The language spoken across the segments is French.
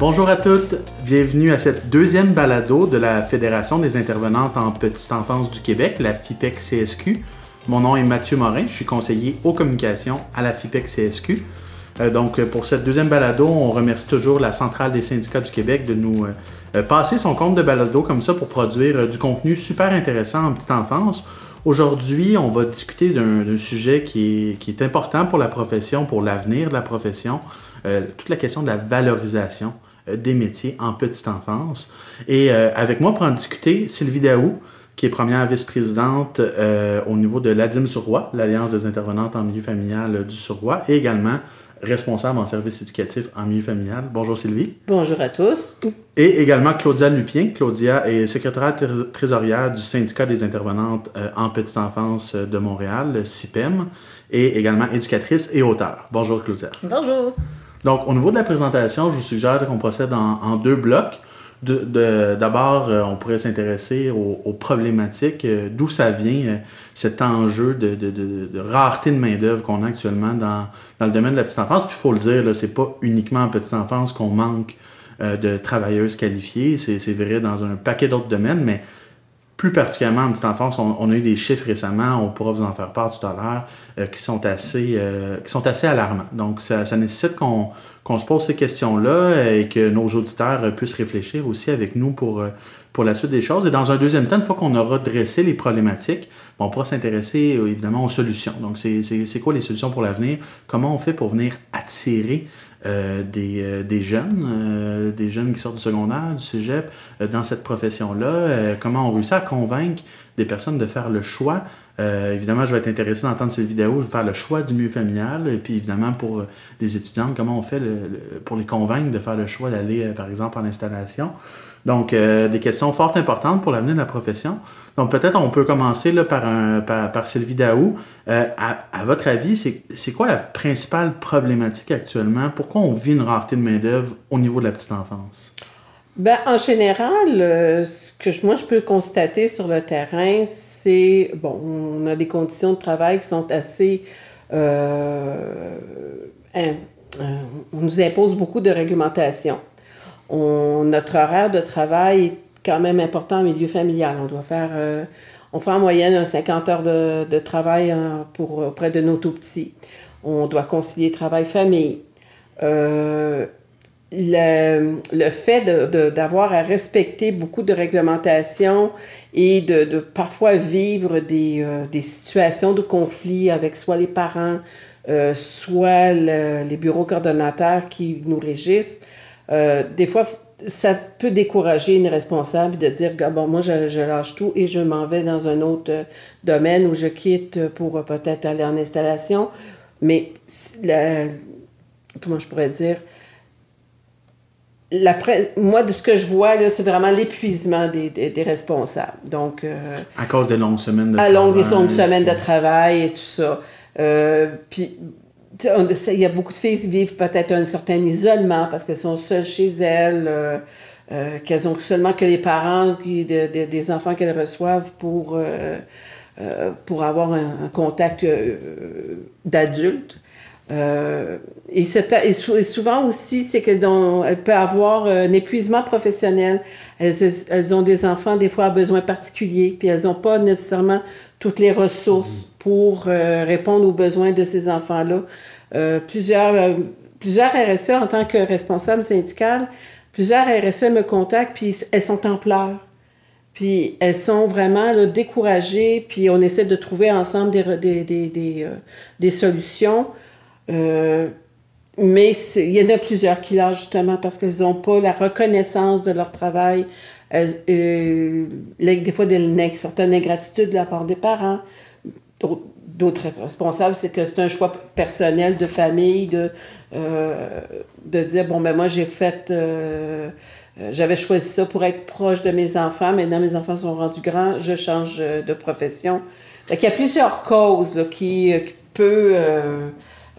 Bonjour à toutes, bienvenue à cette deuxième balado de la Fédération des intervenantes en petite enfance du Québec, la FIPEC CSQ. Mon nom est Mathieu Morin, je suis conseiller aux communications à la FIPEC CSQ. Euh, donc, pour cette deuxième balado, on remercie toujours la Centrale des syndicats du Québec de nous euh, passer son compte de balado comme ça pour produire euh, du contenu super intéressant en petite enfance. Aujourd'hui, on va discuter d'un sujet qui est, important pour la profession, pour l'avenir de la profession, toute la question de la valorisation des métiers en petite enfance. Et avec moi pour en discuter, Sylvie Daou, qui est première vice-présidente au niveau de l'ADIM-sur-Roi, l'Alliance des intervenantes en milieu familial du Sur-Roi, et également responsable en service éducatif en milieu familial. Bonjour Sylvie. Bonjour à tous. Et également Claudia Lupien. Claudia est secrétaire trésorière du syndicat des intervenantes euh, en petite enfance euh, de Montréal, le CIPEM, et également éducatrice et auteur. Bonjour Claudia. Bonjour. Donc au niveau de la présentation, je vous suggère qu'on procède en deux blocs. D'abord, euh, on pourrait s'intéresser aux, problématiques, euh, d'où ça vient euh, cet enjeu de, rareté de main-d'œuvre qu'on a actuellement dans, le domaine de la petite enfance. Puis il faut le dire, c'est pas uniquement en petite enfance qu'on manque de travailleuses qualifiées, c'est vrai dans un paquet d'autres domaines, mais plus particulièrement en petite enfance, on, a eu des chiffres récemment, on pourra vous en faire part tout à l'heure, qui, sont assez, qui sont assez alarmants. Donc, ça nécessite qu'on qu'on se pose ces questions-là et que nos auditeurs puissent réfléchir aussi avec nous pour, euh, pour la suite des choses. Et dans un deuxième temps, une fois qu'on aura dressé les problématiques, on pourra s'intéresser euh, évidemment aux solutions. Donc, c'est quoi les solutions pour l'avenir? Comment on fait pour venir attirer euh, des, des, jeunes, des jeunes qui sortent du secondaire, du cégep, dans cette profession-là? comment on réussit à convaincre des personnes de faire le choix? Euh, évidemment, je vais être intéressé d'entendre cette vidéo, de faire le choix du milieu familial. Et puis, évidemment, pour euh, les étudiantes, comment on fait pour les convaincre de faire le choix d'aller, euh, par exemple, en installation? Donc, des questions fort importantes pour l'avenir de la profession. Donc, peut-être on peut commencer là, par, Sylvie Daou. À, à, votre avis, c'est quoi la principale problématique actuellement? Pourquoi on vit une rareté de main-d'œuvre au niveau de la petite enfance? Ben, en général, euh, ce que moi je peux constater sur le terrain, c'est bon, on a des conditions de travail qui sont assez. Euh, euh, on nous impose beaucoup de notre horaire de travail est quand même important au milieu familial. On doit faire, on fait en moyenne 50 heures de, travail hein, pour auprès de nos tout petits. On doit concilier travail-famille le, le fait d'avoir de, à respecter beaucoup de réglementations et de, parfois vivre des, euh, des, situations de conflit avec soit les parents, euh, soit les bureaux coordonnateurs qui nous régissent, euh, des fois, ça peut décourager une responsable de dire, bon, moi, je, je lâche tout et je m'en vais dans un autre domaine où je quitte pour peut-être aller en installation. Mais, la, comment je pourrais dire, la moi, de ce que je vois, là, c'est vraiment l'épuisement des, des, responsables. Donc, euh, à cause des longues semaines de travail. À longue des longues semaines de travail et tout ça. Euh, puis, il y a beaucoup de filles qui vivent peut-être un certain isolement parce qu'elles sont seules chez elles, euh, euh qu'elles ont seulement que les parents, qui, de, des enfants qu'elles reçoivent pour, euh, pour avoir un, contact d'adulte. Et, souvent aussi, c'est qu'elle peut avoir un épuisement professionnel. Elles, ont des enfants, des fois, à besoins particuliers, puis elles n'ont pas nécessairement toutes les ressources pour euh, répondre aux besoins de ces enfants-là. Euh, plusieurs, euh, plusieurs RSE, en tant que responsable syndical, plusieurs RSE me contactent, puis elles sont en pleurs. Puis elles sont vraiment découragées, puis on essaie de trouver ensemble des, des, des, des, solutions. Mais il y en a plusieurs qui lâchent justement parce qu'elles n'ont pas la reconnaissance de leur travail. Des fois, des, certaines ingratitudes de la part des parents. D'autres responsables, c'est que c'est un choix personnel de famille de, euh, de dire bon, ben moi, j'ai fait. j'avais choisi ça pour être proche de mes enfants. Maintenant, mes enfants sont rendus grands. Je change de profession. il y a plusieurs causes qui, qui peuvent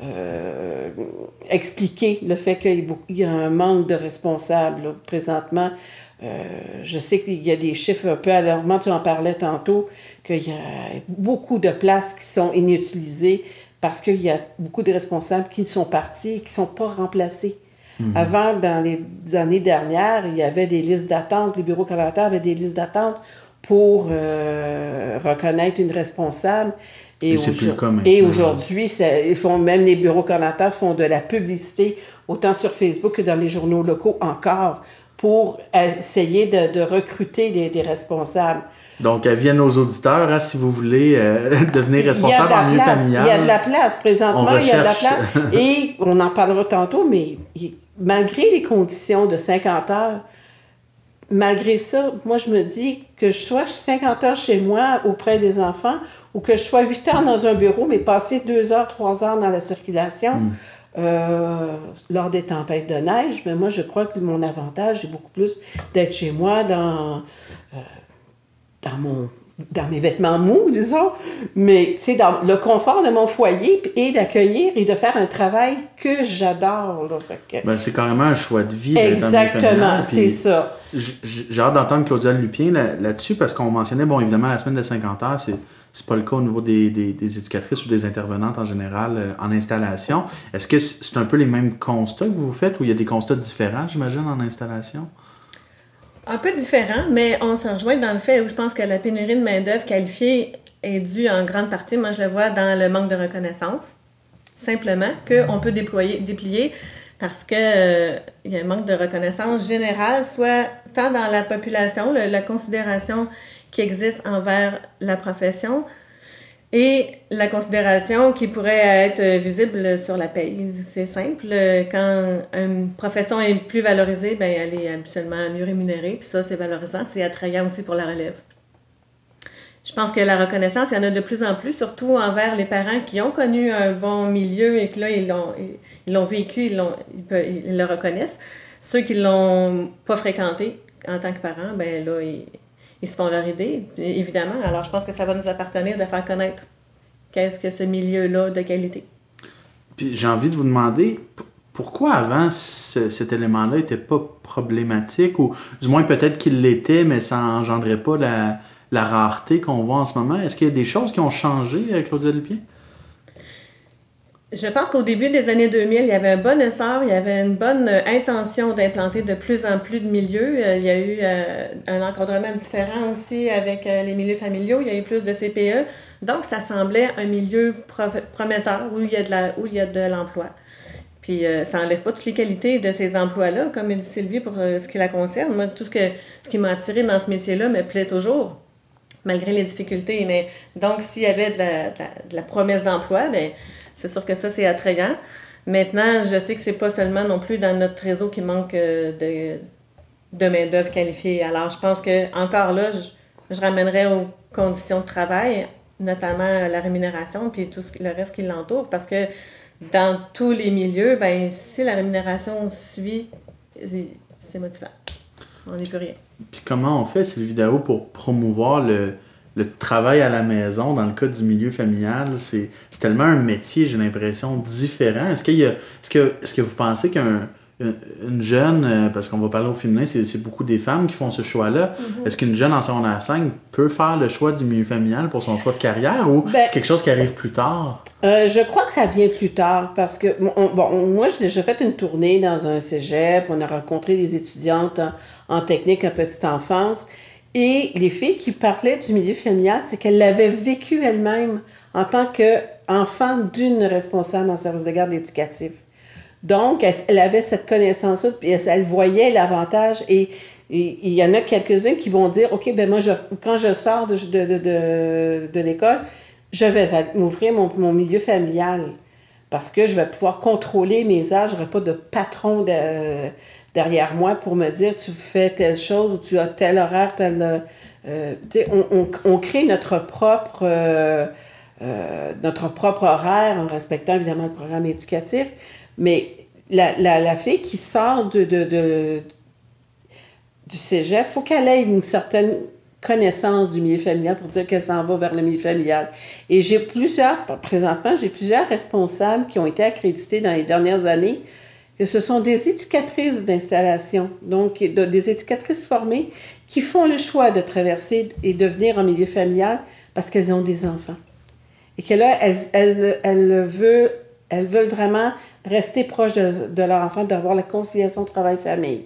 euh, expliquer le fait qu'il y a un manque de responsables présentement. Euh, je sais qu'il y a des chiffres un peu alarmants, tu en parlais tantôt, qu'il y a beaucoup de places qui sont inutilisées parce qu'il y a beaucoup de responsables qui sont partis et qui ne sont pas remplacés. Mhm. Avant, dans les années dernières, il y avait des listes d'attente. Les bureaux collaboratoires avaient des listes d'attente pour euh, reconnaître une responsable. Et, aujourd'hui, ils font même les bureaux collaboratoires font de la publicité autant sur Facebook que dans les journaux locaux encore pour essayer de, recruter des, responsables. Donc, viennent aux auditeurs, hein, si vous voulez euh, devenir responsable en milieu familial. Il y a de la place. Présentement, il y a de la place. Et on en parlera tantôt, mais malgré les conditions de 50 heures, malgré ça, moi, je me dis que je sois 50 heures chez moi auprès des enfants ou que je sois 8 heures dans un bureau, mais passer 2 heures, 3 heures dans la circulation. Hmm. Euh, lors des tempêtes de neige, mais moi, je crois que mon avantage est beaucoup plus d'être chez moi dans, euh, dans, mon, dans mes vêtements mous, disons, mais tu sais, dans le confort de mon foyer et d'accueillir et de faire un travail que j'adore. Ben, c'est carrément un choix de vie. Exactement, c'est ça. J'ai hâte d'entendre Claudia Lupien là-dessus parce qu'on mentionnait, bon, évidemment, la semaine de 50 heures, c'est c'est pas le cas au niveau des, des, éducatrices ou des intervenantes en général euh, en installation. Est-ce que c'est un peu les mêmes constats que vous faites ou il y a des constats différents, j'imagine, en installation? Un peu différents, mais on se rejoint dans le fait où je pense que la pénurie de main-d'œuvre qualifiée est due en grande partie, moi je le vois dans le manque de reconnaissance. Simplement qu'on peut déployer, déplier parce qu'il euh, y a un manque de reconnaissance générale, soit tant dans la population, la considération qui existe envers la profession et la considération qui pourrait être visible sur la paye. C'est simple. Quand une profession est plus valorisée, ben, elle est absolument mieux rémunérée. Puis ça, c'est valorisant. C'est attrayant aussi pour la relève. Je pense que la reconnaissance, il y en a de plus en plus, surtout envers les parents qui ont connu un bon milieu et que là, ils l'ont, ils l'ont vécu, ils, l'ont, ils, le reconnaissent. Ceux qui ne l'ont pas fréquenté en tant que parents, ben là, ils, ils se font leur idée, évidemment. Alors, je pense que ça va nous appartenir de faire connaître qu'est-ce que ce milieu-là de qualité. Puis j'ai envie de vous demander pourquoi avant cet élément-là n'était pas problématique, ou du moins peut-être qu'il l'était, mais ça n'engendrait pas la, rareté qu'on voit en ce moment? Est-ce qu'il y a des choses qui ont changé, avec Claudia Lupien? Je pense qu'au début des années 2000, il y avait un bon essor, il y avait une bonne euh, intention d'implanter de plus en plus de milieux. Euh, il y a eu euh, un encadrement différent aussi avec les milieux familiaux, il y a eu plus de CPE. Donc, ça semblait un milieu prometteur où il y a de l'emploi. Puis ça n'enlève pas toutes les qualités de ces emplois-là, comme dit Sylvie pour ce qui la concerne. Moi, tout ce, que, ce qui m'a attiré dans ce métier-là me plaît toujours, malgré les difficultés. Mais donc, s'il y avait de la, promesse d'emploi, bien, c'est sûr que ça, c'est attrayant. Maintenant, je sais que c'est pas seulement non plus dans notre réseau qui manque euh, de, de main-d'œuvre qualifiée. Alors, je pense que encore là, je, je ramènerais aux conditions de travail, notamment la rémunération, puis tout le reste qui l'entoure, parce que dans tous les milieux, ben, si la rémunération suit, c'est motivant. On n'est plus rien. Puis comment on fait, ces vidéos, pour promouvoir le, travail à la maison, dans le cas du milieu familial, c'est tellement un métier, j'ai l'impression, différent. Est-ce est-ce que, est-ce que vous pensez qu'un une jeune, euh, parce qu'on va parler au féminin, c'est beaucoup des femmes qui font ce choix-là. Mm-hmm. Est-ce qu'une jeune en secondaire 5 peut faire le choix du milieu familial pour son choix de carrière ou ben, c'est quelque chose qui arrive plus tard? Euh, je crois que ça vient plus tard parce que, bon, moi, j'ai déjà fait une tournée dans un cégep, on a rencontré des étudiantes en, en technique à petite enfance. Et les filles qui parlaient du milieu familial, c'est qu'elles l'avaient vécu elles-mêmes en tant qu'enfant d'une responsable en service de garde éducative. Donc, elle, avait cette connaissance-là, puis elle, voyait l'avantage. Et, il y en a quelques-unes qui vont dire, OK, ben moi, quand je sors de, de, de, de l'école, je vais m'ouvrir mon, mon, milieu familial parce que je vais pouvoir contrôler mes âges. Je n'aurai pas de patron de derrière moi pour me dire tu fais telle chose ou tu as tel horaire, tel. Euh, on, on, crée notre propre, euh, euh, notre propre horaire en respectant évidemment le programme éducatif, mais la, la, fille qui sort de, de, de du cégep, faut qu'elle ait une certaine connaissance du milieu familial pour dire qu'elle s'en va vers le milieu familial. Et j'ai plusieurs, présentement, j'ai plusieurs responsables qui ont été accrédités dans les dernières années que ce sont des éducatrices d'installation, donc des éducatrices formées qui font le choix de traverser et de venir en milieu familial parce qu'elles ont des enfants. Et que là, elles, elles, elles, veulent, elles veulent vraiment rester proche de, de leur enfant, d'avoir la conciliation travail-famille.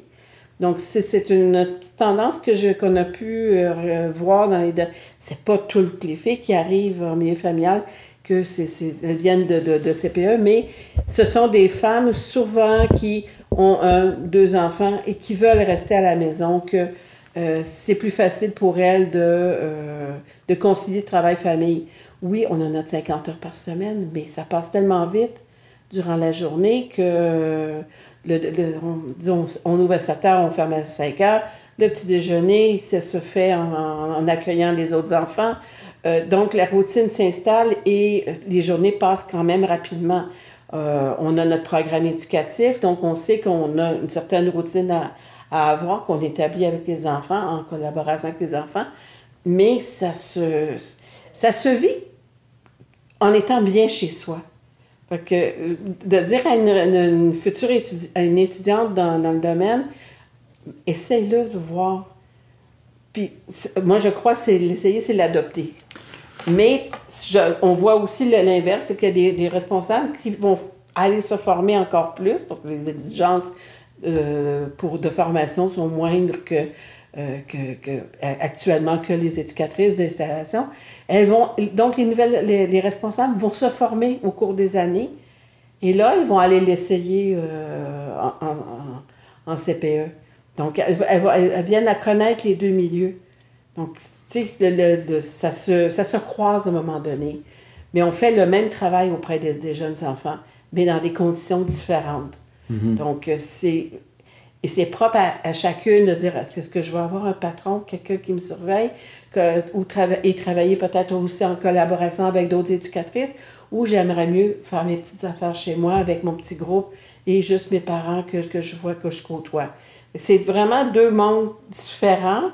Donc, c'est une tendance que je qu'on a pu euh, voir dans les... C'est pas toutes les filles qui arrivent en milieu familial que c'est, elles viennent de, de, de, CPE, mais ce sont des femmes souvent qui ont un, deux enfants et qui veulent rester à la maison, que euh, c'est plus facile pour elles de, euh, de concilier travail-famille. Oui, on a notre 50 heures par semaine, mais ça passe tellement vite durant la journée que le, on, disons, on ouvre à 7 heures, on ferme à 5 heures. Le petit déjeuner, ça se fait en, accueillant les autres enfants. Euh, donc, la routine s'installe et les journées passent quand même rapidement. Euh, on a notre programme éducatif, donc on sait qu'on a une certaine routine à, à avoir, qu'on établit avec les enfants, en collaboration avec les enfants, mais ça se, ça se vit en étant bien chez soi. Fait que de dire à une, future étudiante, à une étudiante dans, le domaine, essaye-le de voir. Puis moi, je crois que l'essayer, c'est l'adopter. Mais on voit aussi l'inverse, c'est qu'il y a des, des, responsables qui vont aller se former encore plus parce que les exigences euh, pour, de formation sont moindres que, euh, que, que, actuellement que les éducatrices d'installation. Elles vont, donc, les nouvelles, les, les, responsables vont se former au cours des années et là, ils vont aller l'essayer euh, en, en, en, CPE. Donc, elles, elles, elles, viennent à connaître les deux milieux. Donc, tu sais, ça, se, ça se croise à un moment donné. Mais on fait le même travail auprès des, des jeunes enfants, mais dans des conditions différentes. Mm-hmm. Donc, c'est. Et c'est propre à, chacune de dire est-ce que je vais avoir un patron, quelqu'un qui me surveille, ou et travailler peut-être aussi en collaboration avec d'autres éducatrices, ou j'aimerais mieux faire mes petites affaires chez moi avec mon petit groupe et juste mes parents que, je vois, que je côtoie. C'est vraiment deux mondes différents,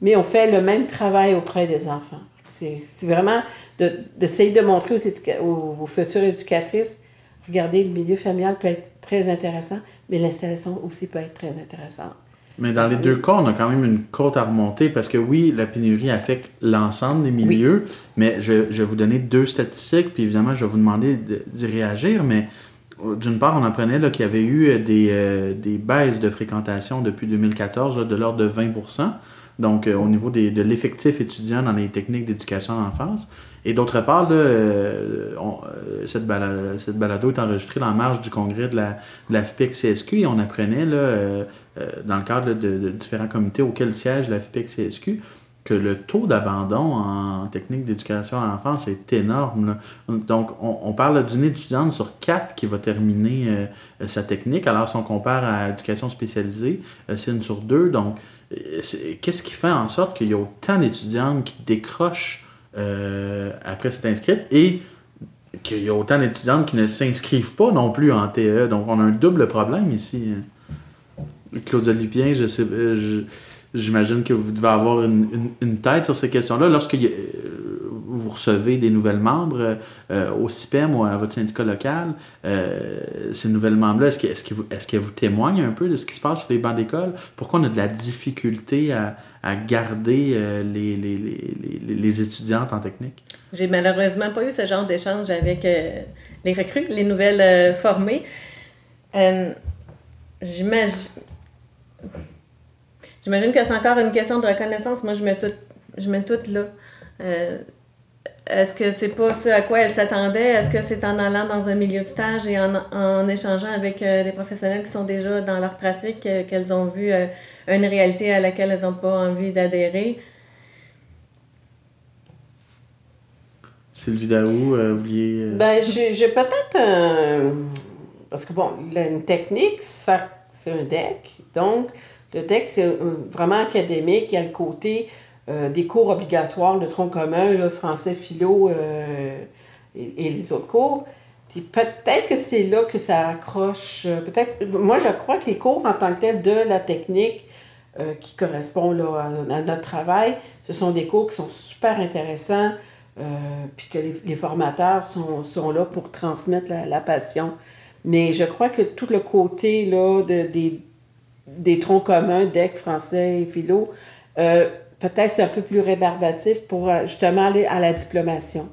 mais on fait le même travail auprès des enfants. C'est vraiment d'essayer de, montrer aux, aux, aux, futures éducatrices, regardez, le milieu familial peut être très intéressant, mais l'installation aussi peut être très intéressante. Mais dans les deux cas, on a quand même une côte à remonter parce que oui, la pénurie affecte l'ensemble des milieux, oui. mais je, je, vais vous donner deux statistiques, puis évidemment, je vais vous demander d'y réagir, mais d'une part, on apprenait qu'il y avait eu des, euh, des baisses de fréquentation depuis 2014 là, de l'ordre de 20% donc euh, au niveau des, de l'effectif étudiant dans les techniques d'éducation à l'enfance. Et d'autre part, euh, euh, cette, balado, cette, balado, est enregistrée dans la marge du congrès de la, la FPEC-CSQ et on apprenait, euh, dans le cadre de, différents comités auxquels siège la FPEC-CSQ, que le taux d'abandon en technique d'éducation à l'enfance est énorme. Donc, on, parle d'une étudiante sur quatre qui va terminer sa technique, alors si on compare à l'éducation spécialisée, c'est une sur deux. Donc, qu'est-ce qui fait en sorte qu'il y a autant d'étudiantes qui décrochent euh, après s'être inscrites et qu'il y a autant d'étudiantes qui ne s'inscrivent pas non plus en TE. Donc, on a un double problème ici. Claude Lipien, je sais. Je, J'imagine que vous devez avoir une, une, tête sur ces questions-là. Lorsque euh, vous recevez des nouvelles membres euh, au CIPEM ou à votre syndicat local, euh, ces nouvelles membres-là, est-ce qu'elles est qu vous, est qu vous témoignent un peu de ce qui se passe sur les bancs d'école? Pourquoi on a de la difficulté à, à garder euh, les, les, les, les, étudiantes en technique? J'ai malheureusement pas eu ce genre d'échange avec les recrues, les nouvelles formées. J'imagine J'imagine que c'est encore une question de reconnaissance. Moi, je mets tout, je mets tout là. Est-ce que c'est pas ce à quoi elles s'attendaient? Est-ce que c'est en allant dans un milieu de stage et en, en échangeant avec euh, des professionnels qui sont déjà dans leur pratique euh, qu'elles ont vu euh, une réalité à laquelle elles n'ont pas envie d'adhérer? Sylvie Daou, euh, vous vouliez... Ben, j'ai peut-être Parce que, bon, une technique, ça, c'est un deck. Donc, le texte, c'est vraiment académique. Il y a le côté euh, des cours obligatoires de tronc commun, là, français, philo euh, et, les autres cours. Puis peut-être que c'est là que ça accroche. Euh, peut-être. Moi, je crois que les cours en tant que tels de la technique qui correspond à, notre travail, ce sont des cours qui sont super intéressants. puis que les, formateurs sont, là pour transmettre la, passion. Mais je crois que tout le côté là, de, des des troncs communs, DEC, français et philo, peut-être c'est un peu plus rébarbatif pour euh, justement aller à la diplomation.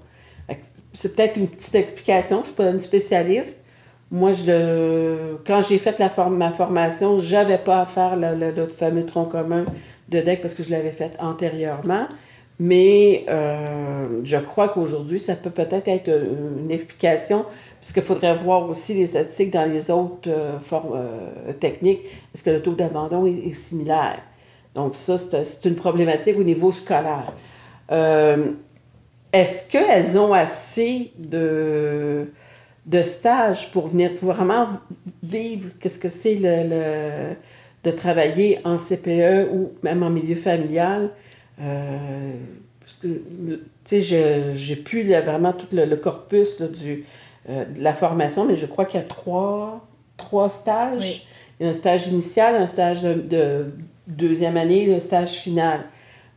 C'est peut-être une petite explication, je ne suis pas une spécialiste. moi, je le, quand j'ai fait la ma formation, j'avais pas à faire le, le, fameux tronc commun de DEC parce que je l'avais fait antérieurement. Mais euh, je crois qu'aujourd'hui, ça peut peut-être être une explication, puisqu'il faudrait voir aussi les statistiques dans les autres euh, formes euh, techniques. Est-ce que le taux d'abandon est, similaire? Donc ça, c'est une problématique au niveau scolaire. Est-ce qu'elles ont assez de, de stages pour venir vraiment vivre qu'est-ce que c'est le, de travailler en CPE ou même en milieu familial? Euh, parce que, tu sais, j'ai plus vraiment tout le, corpus du, euh, de la formation, mais je crois qu'il y a trois, trois stages. Il y a un stage initial, un stage de, deuxième année, le stage final.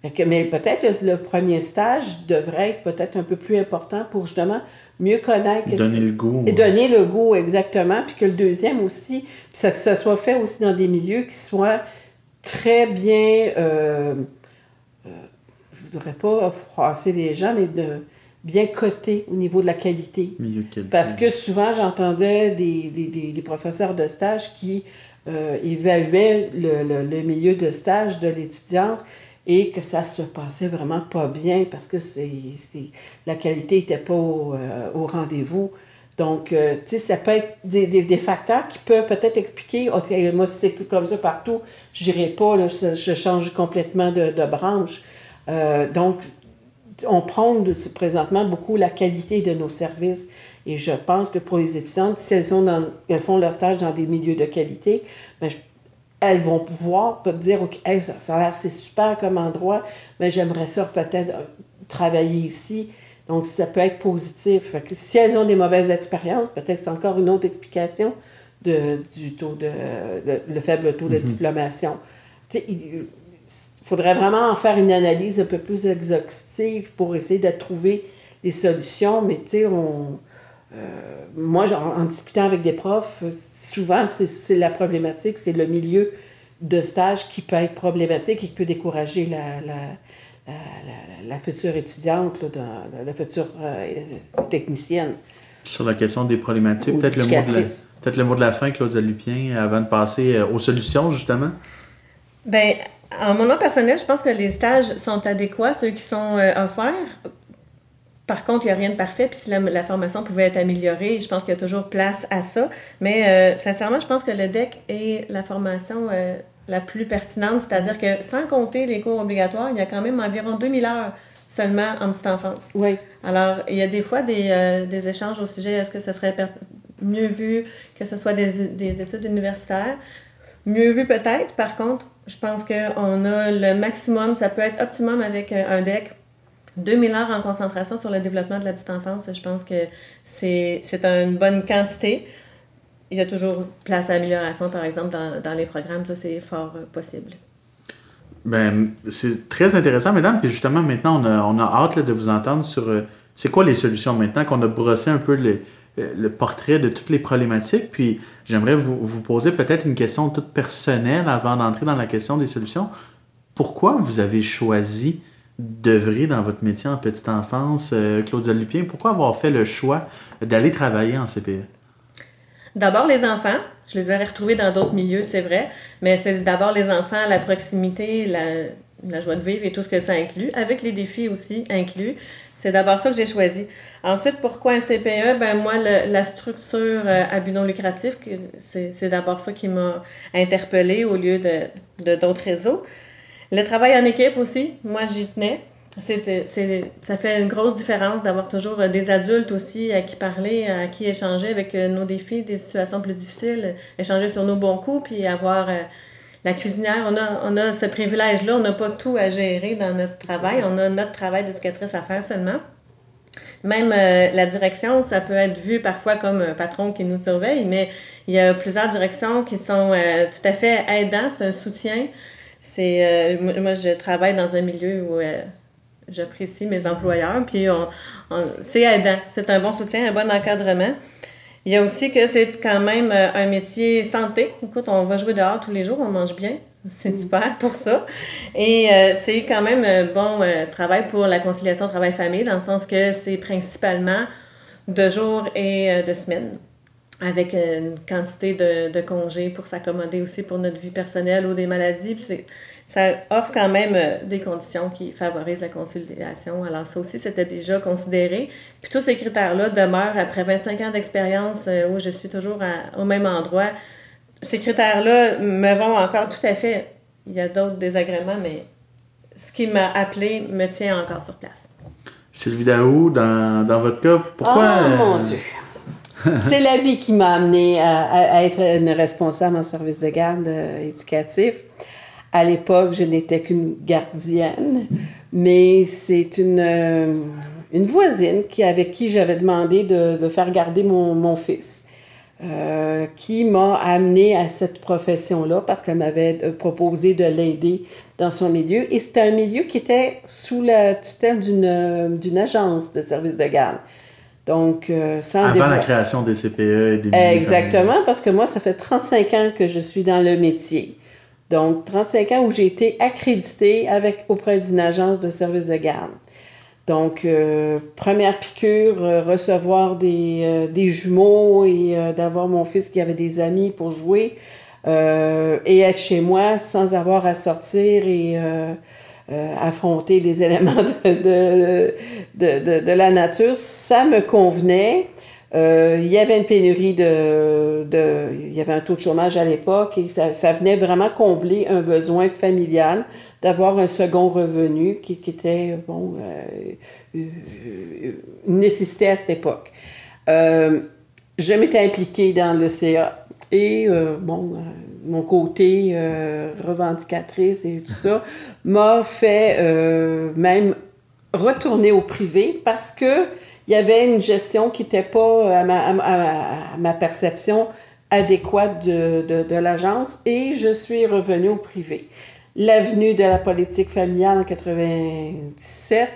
Mais peut-être le premier stage devrait être peut-être un peu plus important pour justement mieux connaître. Donner le goût. Et donner le goût, exactement. Puis que le deuxième aussi, puis ça, que ça soit fait aussi dans des milieux qui soient très bien. Euh, je voudrais pas froisser les gens, mais de bien coter au niveau de la qualité. Milieu de qualité. Parce que souvent, j'entendais des, des, des, professeurs de stage qui euh, évaluaient le, le, milieu de stage de l'étudiant et que ça se passait vraiment pas bien parce que c'est, la qualité n'était pas au, euh, au rendez-vous. Donc, euh, tu sais, ça peut être des, des, facteurs qui peuvent peut-être expliquer, oh, moi, si c'est comme ça partout, je n'irai pas, là, je, change complètement de, de branche. Donc, on prend présentement beaucoup la qualité de nos services. Et je pense que pour les étudiantes, si elles, sont dans, elles font leur stage dans des milieux de qualité, ben, elles vont pouvoir dire, OK, ça, a l'air, c'est super comme endroit, mais j'aimerais ça peut-être euh, travailler ici. Donc, ça peut être positif. si elles ont des mauvaises expériences, peut-être c'est encore une autre explication de, du taux de, le faible taux de mm-hmm. diplomation faudrait vraiment en faire une analyse un peu plus exhaustive pour essayer de trouver des solutions. Mais tu sais, on, euh, moi, en, discutant avec des profs, souvent, c'est la problématique, c'est le milieu de stage qui peut être problématique et qui peut décourager la, la, la, future étudiante, la, future euh, technicienne. Sur la question des problématiques, peut-être le, mot de la, peut le mot de la fin, Claude Lupien, avant de passer euh, aux solutions, justement. Ben, en mon nom personnel, je pense que les stages sont adéquats, ceux qui sont euh, offerts. Par contre, il n'y a rien de parfait, puis si la, formation pouvait être améliorée, je pense qu'il y a toujours place à ça. Mais euh, sincèrement, je pense que le DEC est la formation euh, la plus pertinente, c'est-à-dire que sans compter les cours obligatoires, il y a quand même environ 2000 heures seulement en petite enfance. Oui. Alors, il y a des fois des, des échanges au sujet, est-ce que ce serait mieux vu que ce soit des, des études universitaires? Mieux vu peut-être, par contre, je pense qu'on a le maximum, ça peut être optimum avec euh, un deck. 2000 heures en concentration sur le développement de la petite enfance, je pense que c'est une bonne quantité. Il y a toujours place à amélioration, par exemple, dans, les programmes, ça c'est fort euh, possible. Ben, c'est très intéressant, mesdames. Puis justement, maintenant, on a, on a hâte de vous entendre sur euh, c'est quoi les solutions maintenant qu'on a brossé un peu les, euh, le portrait de toutes les problématiques. Puis j'aimerais vous, vous poser peut-être une question toute personnelle avant d'entrer dans la question des solutions. Pourquoi vous avez choisi d'œuvrer dans votre métier en petite enfance, euh, Claudia Lupien? Pourquoi avoir fait le choix d'aller travailler en CPE? D'abord les enfants. Je les aurais retrouvés dans d'autres milieux, c'est vrai, mais c'est d'abord les enfants, la proximité, la, joie de vivre et tout ce que ça inclut, avec les défis aussi inclus. C'est d'abord ça que j'ai choisi. Ensuite, pourquoi un CPE? Ben moi, la structure euh, à but non lucratif, c'est d'abord ça qui m'a interpellée au lieu de d'autres réseaux. Le travail en équipe aussi, moi j'y tenais. C'est, ça fait une grosse différence d'avoir toujours des adultes aussi à qui parler, à qui échanger avec euh, nos défis, des situations plus difficiles, échanger sur nos bons coups, puis avoir... Euh, la cuisinière, on a, on a ce privilège-là, on n'a pas tout à gérer dans notre travail, on a notre travail d'éducatrice à faire seulement. Même euh, la direction, ça peut être vu parfois comme un patron qui nous surveille, mais il y a plusieurs directions qui sont euh, tout à fait aidantes, c'est un soutien. C'est, euh, moi, je travaille dans un milieu où j'apprécie mes employeurs, puis on, c'est aidant, c'est un bon soutien, un bon encadrement. Il y a aussi que c'est quand même euh, un métier santé. Écoute, on va jouer dehors tous les jours, on mange bien. C'est mm. super pour ça. Et euh, c'est quand même un bon euh, travail pour la conciliation travail-famille, dans le sens que c'est principalement de jours et de semaines. Avec une quantité de, de congés pour s'accommoder aussi pour notre vie personnelle ou des maladies. Puis ça offre quand même euh, des conditions qui favorisent la conciliation. Alors ça aussi, c'était déjà considéré. Puis tous ces critères-là demeurent après 25 ans d'expérience euh, où je suis toujours au même endroit. Ces critères-là me vont encore tout à fait. Il y a d'autres désagréments, mais ce qui m'a appelé me tient encore sur place. Sylvie Daou, dans, dans votre cas, pourquoi... Oh mon Dieu! c'est la vie qui m'a amené à, être une responsable en service de garde euh, éducatif. À l'époque, je n'étais qu'une gardienne, mais c'est une, euh, une voisine qui, avec qui j'avais demandé de, faire garder mon, mon fils. Euh, qui m'a amené à cette profession-là parce qu'elle m'avait proposé de l'aider dans son milieu. Et c'était un milieu qui était sous la tutelle d'une agence de service de garde. Donc, euh, sans Avant la création des CPE et des Exactement, parce que moi, ça fait 35 ans que je suis dans le métier. Donc, 35 ans où j'ai été accréditée avec, auprès d'une agence de service de garde. Donc, euh, première piqûre, euh, recevoir des, des, jumeaux et d'avoir mon fils qui avait des amis pour jouer et être chez moi sans avoir à sortir et affronter les éléments de, de, de, la nature, ça me convenait. Euh, il y avait une pénurie de, il y avait un taux de chômage à l'époque et ça, venait vraiment combler un besoin familial d'avoir un second revenu qui, était bon euh, une nécessité à cette époque. Euh, je m'étais impliquée dans le CA et euh, bon mon côté euh, revendicatrice et tout ça m'a fait euh, même retourner au privé parce que il y avait une gestion qui n'était pas à ma, perception adéquate de, de, l'agence et je suis revenue au privé. L'avenue de la politique familiale en 97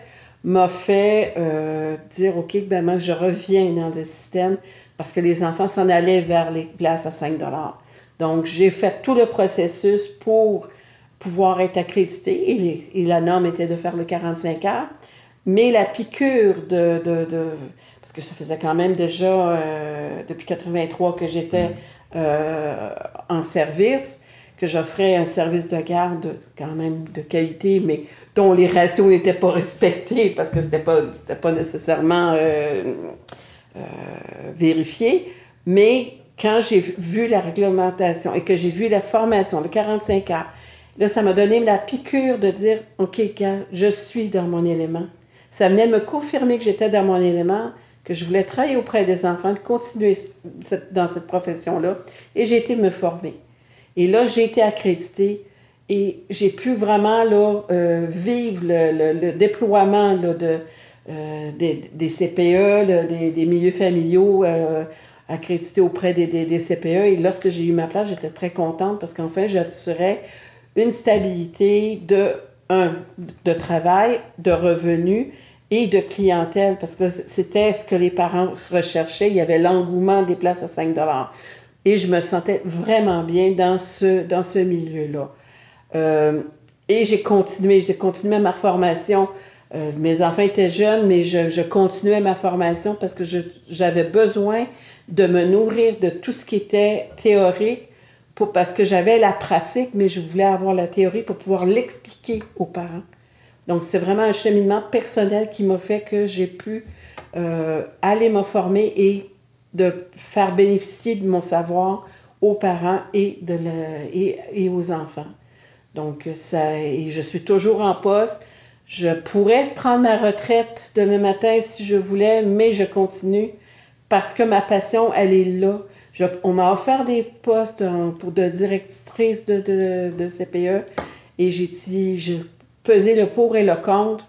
m'a fait euh, dire, OK, ben moi, je reviens dans le système parce que les enfants s'en allaient vers les places à 5 donc, j'ai fait tout le processus pour pouvoir être accrédité et, la norme était de faire le 45 heures. Mais la piqûre de, de, de parce que ça faisait quand même déjà euh, depuis 83 que j'étais euh, en service, que j'offrais un service de garde quand même de qualité, mais dont les ratios n'étaient pas respectés parce que c'était pas, pas nécessairement euh, vérifié. Mais quand j'ai vu la réglementation et que j'ai vu la formation, le 45 heures, là, ça m'a donné la piqûre de dire, OK, je suis dans mon élément. Ça venait me confirmer que j'étais dans mon élément, que je voulais travailler auprès des enfants, de continuer dans cette profession-là. Et j'ai été me former. Et là, j'ai été accréditée et j'ai pu vraiment là, euh, vivre le, déploiement là, de, euh, des, CPE, des, milieux familiaux. Euh, accrédité auprès des, des, CPE. Et lorsque j'ai eu ma place, j'étais très contente parce qu'enfin, j'assurais une stabilité de, de travail, de revenus et de clientèle parce que c'était ce que les parents recherchaient. Il y avait l'engouement des places à 5 Et je me sentais vraiment bien dans ce, milieu-là. Euh, et j'ai continué, j'ai continué ma formation. Euh, mes enfants étaient jeunes, mais je continuais ma formation parce que j'avais besoin de me nourrir de tout ce qui était théorique parce que j'avais la pratique, mais je voulais avoir la théorie pour pouvoir l'expliquer aux parents. Donc, c'est vraiment un cheminement personnel qui m'a fait que j'ai pu euh, aller me former et de faire bénéficier de mon savoir aux parents et, aux enfants. Donc, ça, je suis toujours en poste. Je pourrais prendre ma retraite demain matin si je voulais, mais je continue parce que ma passion, elle est là. On m'a offert des postes pour de directrice de, de, CPE et j'ai dit, j'ai pesé le pour et le contre.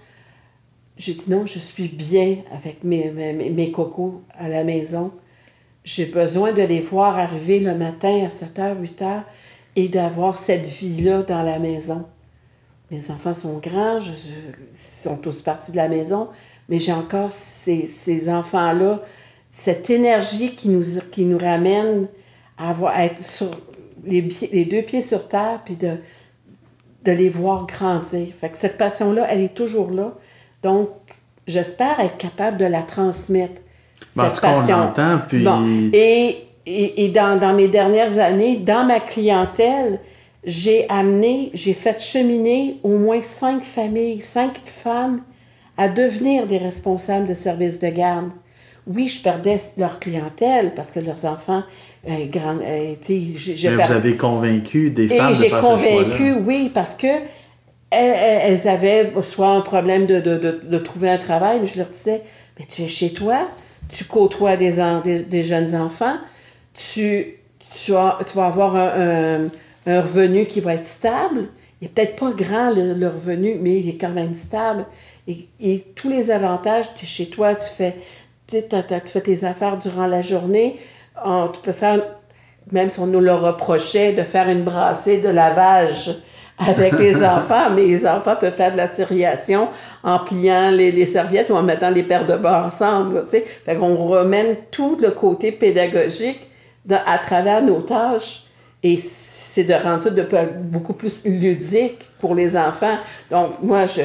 J'ai dit non, je suis bien avec mes, cocos à la maison. J'ai besoin de les voir arriver le matin à 7h, 8h et d'avoir cette vie-là dans la maison. Mes enfants sont grands, ils sont tous partis de la maison, mais j'ai encore ces, ces enfants-là cette énergie qui nous, qui nous ramène à, avoir, être sur les, les, deux pieds sur terre, puis de, de les voir grandir. Fait que cette passion-là, elle est toujours là. Donc, j'espère être capable de la transmettre, cette passion. puis... Et et, et dans, dans, mes dernières années, dans ma clientèle, j'ai amené, j'ai fait cheminer au moins cinq familles, cinq femmes à devenir des responsables de services de garde. Oui, je perdais leur clientèle parce que leurs enfants euh, grand, euh, je, Mais vous avez convaincu des femmes et j'ai convaincu, oui, parce que elles, avaient soit un problème de, de, de, trouver un travail, mais je leur disais, mais tu es chez toi, tu côtoies des, des, jeunes enfants, tu, tu, as, tu vas avoir un, un, revenu qui va être stable. Il n'est peut-être pas grand le, revenu, mais il est quand même stable. Et, et tous les avantages, tu es chez toi, tu fais, tu, tu fais tes affaires durant la journée, tu peux faire, même si on nous le reprochait, de faire une brassée de lavage avec les enfants, mais les enfants peuvent faire de la sériation en pliant les, serviettes ou en mettant les paires de bas ensemble. Tu sais. Fait qu'on remène tout le côté pédagogique à travers nos tâches. Et c'est de rendre ça de beaucoup plus ludique pour les enfants. Donc, moi, je,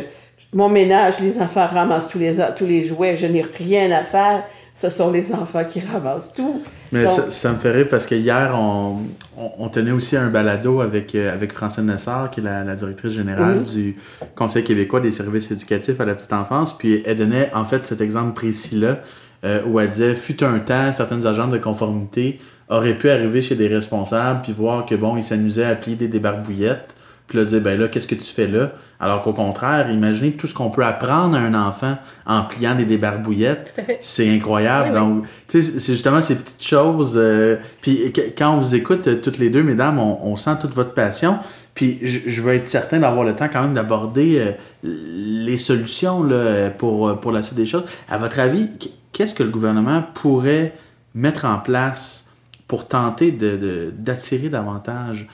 mon ménage, les enfants ramassent tous les, tous les jouets, je n'ai rien à faire ce sont les enfants qui ramassent tout. Mais ça, me fait rire parce que hier, on, on, tenait aussi un balado avec, euh, avec Francine Nessar, qui est la, directrice générale mm-hmm. du Conseil québécois des services éducatifs à la petite enfance. Puis elle donnait en fait cet exemple précis-là euh, où elle disait fut un temps, certaines agents de conformité auraient pu arriver chez des responsables puis voir que bon, ils s'amusaient à plier des débarbouillettes puis là, dire, ben là, qu'est-ce que tu fais là? Alors qu'au contraire, imaginez tout ce qu'on peut apprendre à un enfant en pliant des débarbouillettes. C'est incroyable. Donc, tu sais, c'est justement ces petites choses. Euh, puis quand on vous écoute, euh, toutes les deux, mesdames, on, sent toute votre passion. Puis je, veux être certain d'avoir le temps quand même d'aborder euh, les solutions là, pour, pour la suite des choses. À votre avis, qu'est-ce que le gouvernement pourrait mettre en place pour tenter d'attirer de, davantage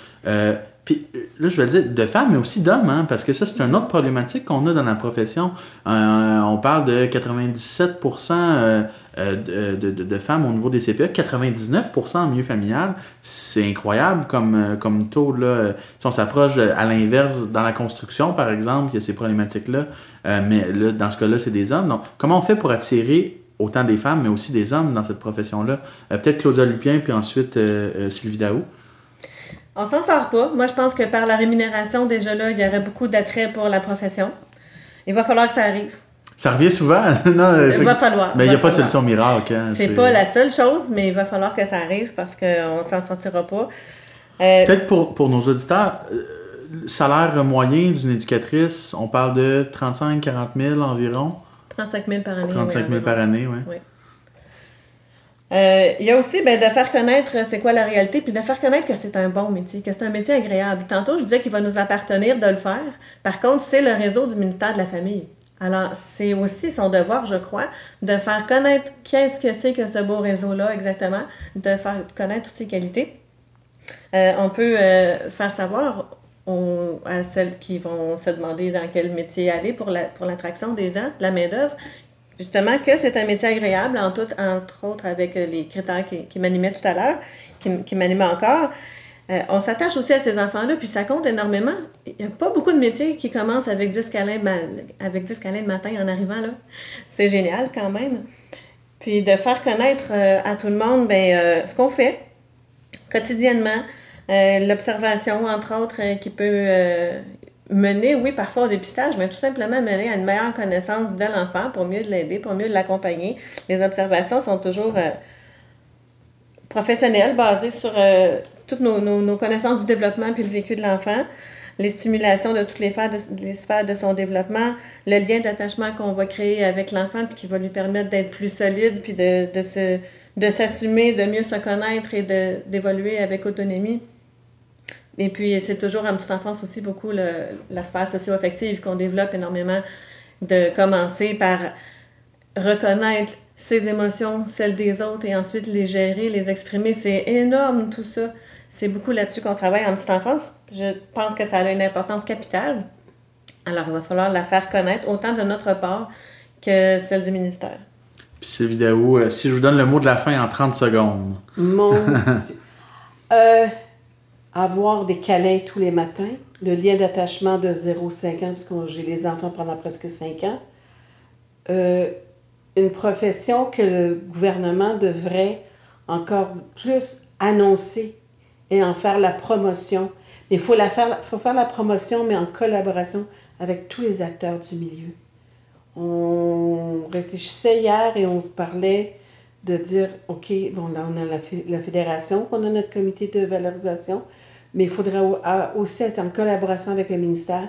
puis là, je vais le dire, de femmes, mais aussi d'hommes, hein, parce que ça, c'est une autre problématique qu'on a dans la profession. Euh, on parle de 97% euh, euh, de, de, de, femmes au niveau des CPE, 99% en milieu familial. C'est incroyable comme, comme taux. Là. Si on s'approche à l'inverse dans la construction, par exemple, il y a ces problématiques-là. mais là, dans ce cas-là, c'est des hommes. Donc, comment on fait pour attirer autant des femmes, mais aussi des hommes dans cette profession-là? Peut-être Claudia Lupien, puis ensuite Sylvie Daou. On s'en sort pas. Moi, je pense que par la rémunération, déjà là, il y aurait beaucoup d'attrait pour la profession. Il va falloir que ça arrive. Ça revient souvent. non, il va falloir. Mais il n'y a pas de solution miracle. Hein, c'est pas la seule chose, mais il va falloir que ça arrive parce qu'on ne s'en sortira pas. Euh, Peut-être pour, pour, nos auditeurs, euh, le salaire moyen d'une éducatrice, on parle de 35-40 000 environ. 35 000 par année. 35 000 par année, oui. oui. Euh, il y a aussi ben, de faire connaître c'est quoi la réalité, puis de faire connaître que c'est un bon métier, que c'est un métier agréable. Tantôt, je disais qu'il va nous appartenir de le faire. Par contre, c'est le réseau du ministère de la Famille. Alors, c'est aussi son devoir, je crois, de faire connaître qu'est-ce que c'est que ce beau réseau-là exactement, de faire connaître toutes ses qualités. Euh, on peut euh, faire savoir à celles qui vont se demander dans quel métier aller pour l'attraction la, pour des gens, de la main-d'œuvre, justement que c'est un métier agréable, en tout, entre autres avec euh, les critères qui, qui m'animaient tout à l'heure, qui, qui m'animaient encore. Euh, on s'attache aussi à ces enfants-là, puis ça compte énormément. Il n'y a pas beaucoup de métiers qui commencent avec 10 câlins, avec 10 câlins le matin en arrivant là. C'est génial quand même. Puis de faire connaître euh, à tout le monde ben, ce qu'on fait quotidiennement, l'observation, entre autres, qui peut mener, oui, parfois au dépistage, mais tout simplement mener à une meilleure connaissance de l'enfant pour mieux l'aider, pour mieux l'accompagner. Les observations sont toujours euh, professionnelles, basées sur euh, toutes nos, connaissances du développement puis le vécu de l'enfant, les stimulations de toutes les sphères de, les de son développement, le lien d'attachement qu'on va créer avec l'enfant puis qui va lui permettre d'être plus solide puis de, de, s'assumer, de mieux se connaître et d'évoluer avec autonomie. Et puis, c'est toujours en petite enfance aussi beaucoup le, la sphère socio-affective qu'on développe énormément, de commencer par reconnaître ses émotions, celles des autres, et ensuite les gérer, les exprimer. C'est énorme tout ça. C'est beaucoup là-dessus qu'on travaille en petite enfance. Je pense que ça a une importance capitale. Alors, il va falloir la faire connaître autant de notre part que celle du ministère. Puis ces vidéos, euh, si je vous donne le mot de la fin en 30 secondes. Mon Dieu. Euh, avoir des câlins tous les matins, le lien d'attachement de 0-5 ans, parce que j'ai les enfants pendant presque 5 ans, euh, une profession que le gouvernement devrait encore plus annoncer et en faire la promotion. Mais il faut, la faire, faut faire la promotion, mais en collaboration avec tous les acteurs du milieu. On réfléchissait hier et on parlait de dire, OK, bon, là, on a la, la fédération, on a notre comité de valorisation, mais il faudrait aussi être en collaboration avec le ministère.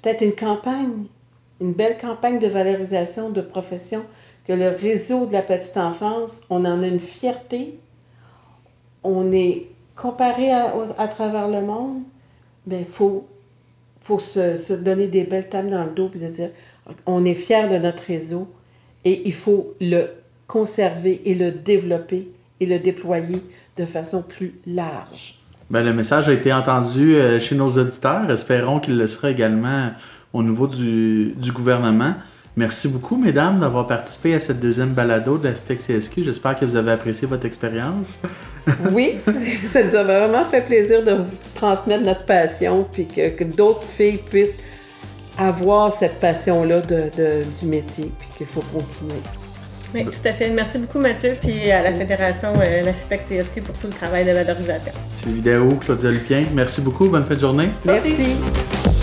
Peut-être une campagne, une belle campagne de valorisation de profession, que le réseau de la petite enfance, on en a une fierté, on est comparé à, à travers le monde, mais il faut, faut se, se, donner des belles tables dans le dos et de dire on est fier de notre réseau et il faut le conserver et le développer et le déployer de façon plus large. Bien, le message a été entendu euh, chez nos auditeurs. Espérons qu'il le sera également au niveau du, gouvernement. Merci beaucoup, mesdames, d'avoir participé à cette deuxième balado de la FPCSQ. J'espère que vous avez apprécié votre expérience. oui, ça nous a vraiment fait plaisir de transmettre notre passion, puis que, d'autres filles puissent avoir cette passion-là du métier, puis qu'il faut continuer. Oui, tout à fait. Merci beaucoup, Mathieu, puis à la Merci. Fédération, euh, la FIPEC-CSQ, pour tout le travail de valorisation. C'est vidéo, Claudia Lupien. Merci beaucoup. Bonne fin de journée. Merci. Merci.